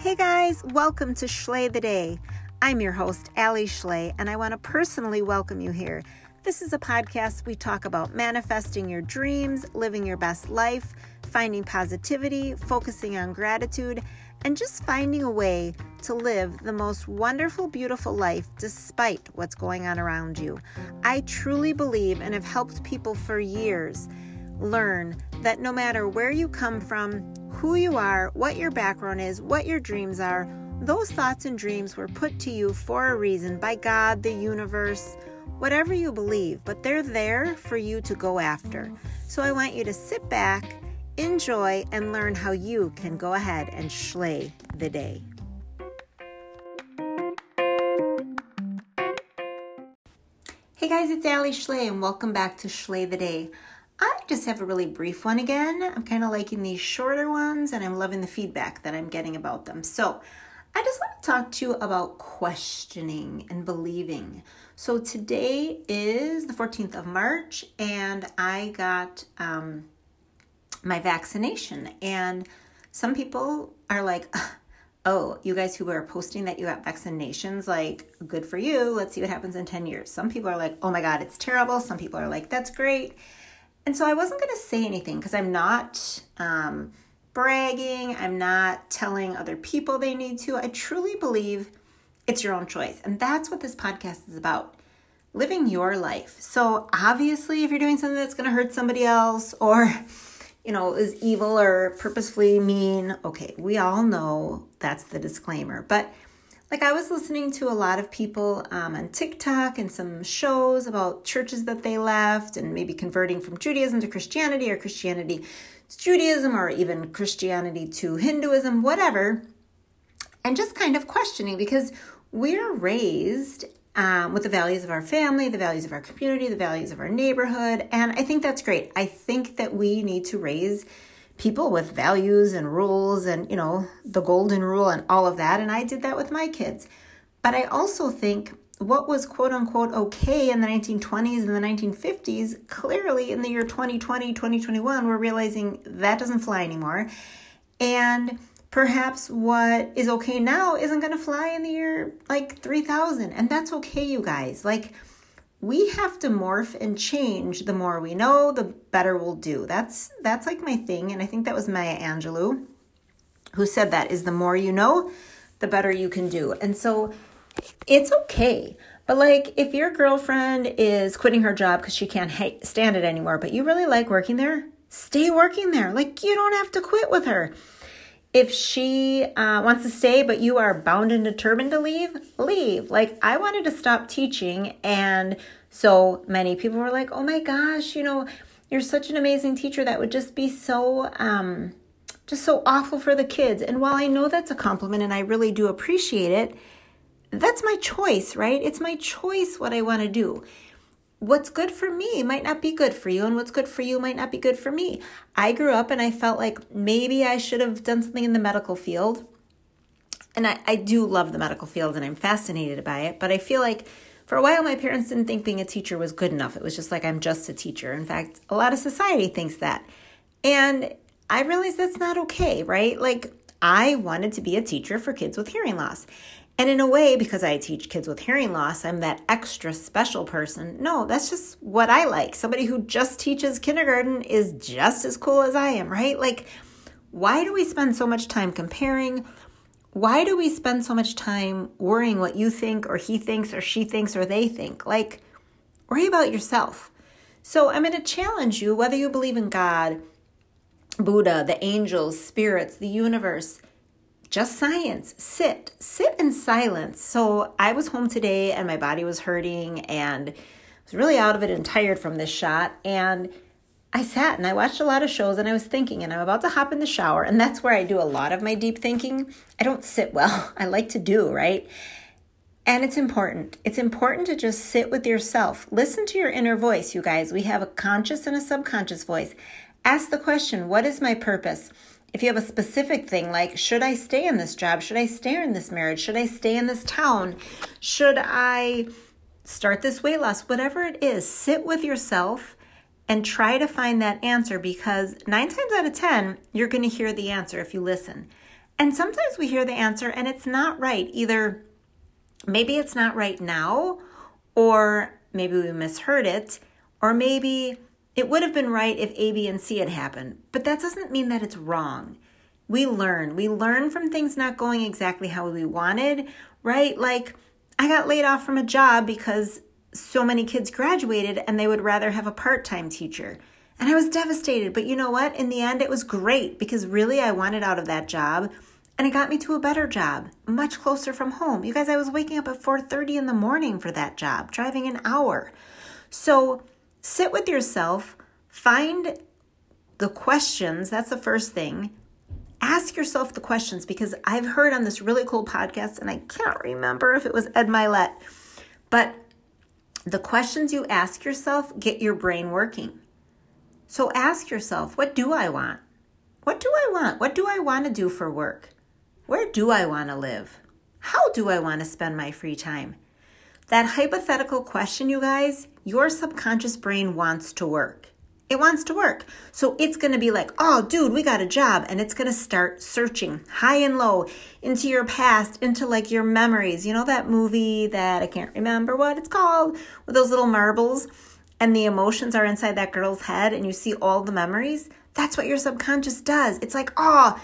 Hey guys, welcome to Schley the Day. I'm your host, Alli Schley, and I want to personally welcome you here. This is a podcast we talk about manifesting your dreams, living your best life, finding positivity, focusing on gratitude, and just finding a way to live the most wonderful, beautiful life despite what's going on around you. I truly believe and have helped people for years learn that no matter where you come from, who you are, what your background is, what your dreams are, those thoughts and dreams were put to you for a reason by God, the universe, whatever you believe, but they're there for you to go after. So I want you to sit back, enjoy, and learn how you can go ahead and schley the day. Hey guys, it's Alli Schley, and welcome back to Schley the Day. I just have a really brief one again. I'm kind of liking these shorter ones, and I'm loving the feedback that I'm getting about them. So, I just want to talk to you about questioning and believing. So, today is the 14th of March, and I got um, my vaccination. And some people are like, oh, you guys who are posting that you got vaccinations, like, good for you. Let's see what happens in 10 years. Some people are like, oh my God, it's terrible. Some people are like, that's great. And so I wasn't going to say anything because I'm not um, bragging. I'm not telling other people they need to. I truly believe it's your own choice. And that's what this podcast is about living your life. So obviously, if you're doing something that's going to hurt somebody else or you know, is evil or purposefully mean. Okay, we all know that's the disclaimer. But like I was listening to a lot of people um, on TikTok and some shows about churches that they left and maybe converting from Judaism to Christianity or Christianity to Judaism or even Christianity to Hinduism, whatever, and just kind of questioning because we're raised um, with the values of our family, the values of our community, the values of our neighborhood, and I think that's great. I think that we need to raise people with values and rules and, you know, the golden rule and all of that. And I did that with my kids. But I also think what was quote unquote okay in the 1920s and the 1950s, clearly in the year 2020, 2021, we're realizing that doesn't fly anymore. And perhaps what is okay now isn't going to fly in the year like 3000. And that's okay, you guys. Like, we have to morph and change. The more we know the better we'll do. That's that's like my thing and i think that was maya angelou who said that is the more you know the better you can do. And so it's okay. But like if your girlfriend is quitting her job because she can't stand it anymore but you really like working there stay working there. Like you don't have to quit with her if she uh, wants to stay but you are bound and determined to leave leave. Like i wanted to stop teaching and so many people were like oh my gosh you know you're such an amazing teacher. That would just be so um just so awful for the kids. And while i know that's a compliment and i really do appreciate it that's my choice right? It's my choice what i want to do what's good for me might not be good for you, and what's good for you might not be good for me. I grew up and I felt like maybe I should have done something in the medical field. And I, I do love the medical field and I'm fascinated by it, but I feel like for a while my parents didn't think being a teacher was good enough. It was just like I'm just a teacher. In fact, a lot of society thinks that. And I realized that's not okay, right? Like I wanted to be a teacher for kids with hearing loss. And in a way, because I teach kids with hearing loss, I'm that extra special person. No, that's just what I like. Somebody who just teaches kindergarten is just as cool as I am, right? Like, why do we spend so much time comparing? Why do we spend so much time worrying what you think or he thinks or she thinks or they think? Like, worry about yourself. So I'm going to challenge you whether you believe in God, Buddha, the angels, spirits, the universe just science. Sit, sit in silence. So I was home today and my body was hurting and I was really out of it and tired from this shot. And I sat and I watched a lot of shows and I was thinking, and I'm about to hop in the shower. And that's where I do a lot of my deep thinking. I don't sit well, I like to do, right? And it's important. It's important to just sit with yourself. Listen to your inner voice, you guys. We have a conscious and a subconscious voice. Ask the question, What is my purpose? If you have a specific thing like should i stay in this job? Should i stay in this marriage? Should i stay in this town? Should i start this weight loss? Whatever it is sit with yourself and try to find that answer because nine times out of ten you're going to hear the answer if you listen. And sometimes we hear the answer and it's not right. Either maybe it's not right now, or maybe we misheard it, or maybe it would have been right if A, B, and C had happened. But that doesn't mean that it's wrong. We learn. We learn from things not going exactly how we wanted, right? Like, I got laid off from a job because so many kids graduated and they would rather have a part time teacher. And I was devastated. But you know what? In the end, it was great because really I wanted out of that job and it got me to a better job, much closer from home. You guys, I was waking up at 4:30 in the morning for that job, driving an hour. So, sit with yourself, find the questions, that's the first thing. Ask yourself the questions because I've heard on this really cool podcast and I can't remember if it was Ed Mylett, but the questions you ask yourself get your brain working. So ask yourself, what do I want? What do I want? What do I want to do for work? Where do I want to live? How do I want to spend my free time? That hypothetical question, you guys, your subconscious brain wants to work. It wants to work. So it's going to be like, oh, dude, we got a job. And it's going to start searching high and low into your past, into like your memories. You know that movie that I can't remember what it's called with those little marbles and the emotions are inside that girl's head and you see all the memories? That's what your subconscious does. It's like, oh,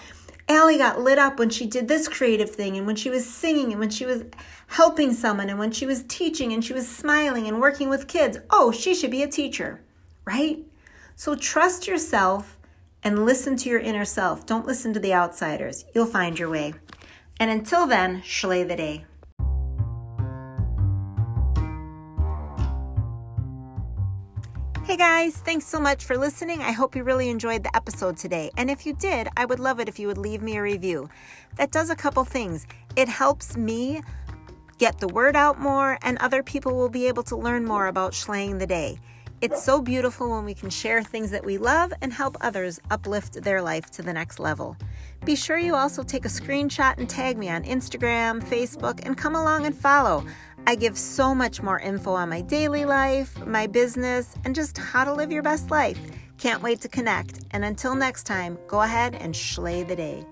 Alli got lit up when she did this creative thing and when she was singing and when she was helping someone and when she was teaching and she was smiling and working with kids. Oh, she should be a teacher, right? So trust yourself and listen to your inner self. Don't listen to the outsiders. You'll find your way. And until then, Schley the day. Hey guys, thanks so much for listening. I hope you really enjoyed the episode today. And if you did, I would love it if you would leave me a review. That does a couple things. It helps me get the word out more, and other people will be able to learn more about slaying the day. It's so beautiful when we can share things that we love and help others uplift their life to the next level. Be sure you also take a screenshot and tag me on Instagram, Facebook, and come along and follow. I give so much more info on my daily life, my business, and just how to live your best life. Can't wait to connect. And until next time, go ahead and slay the day.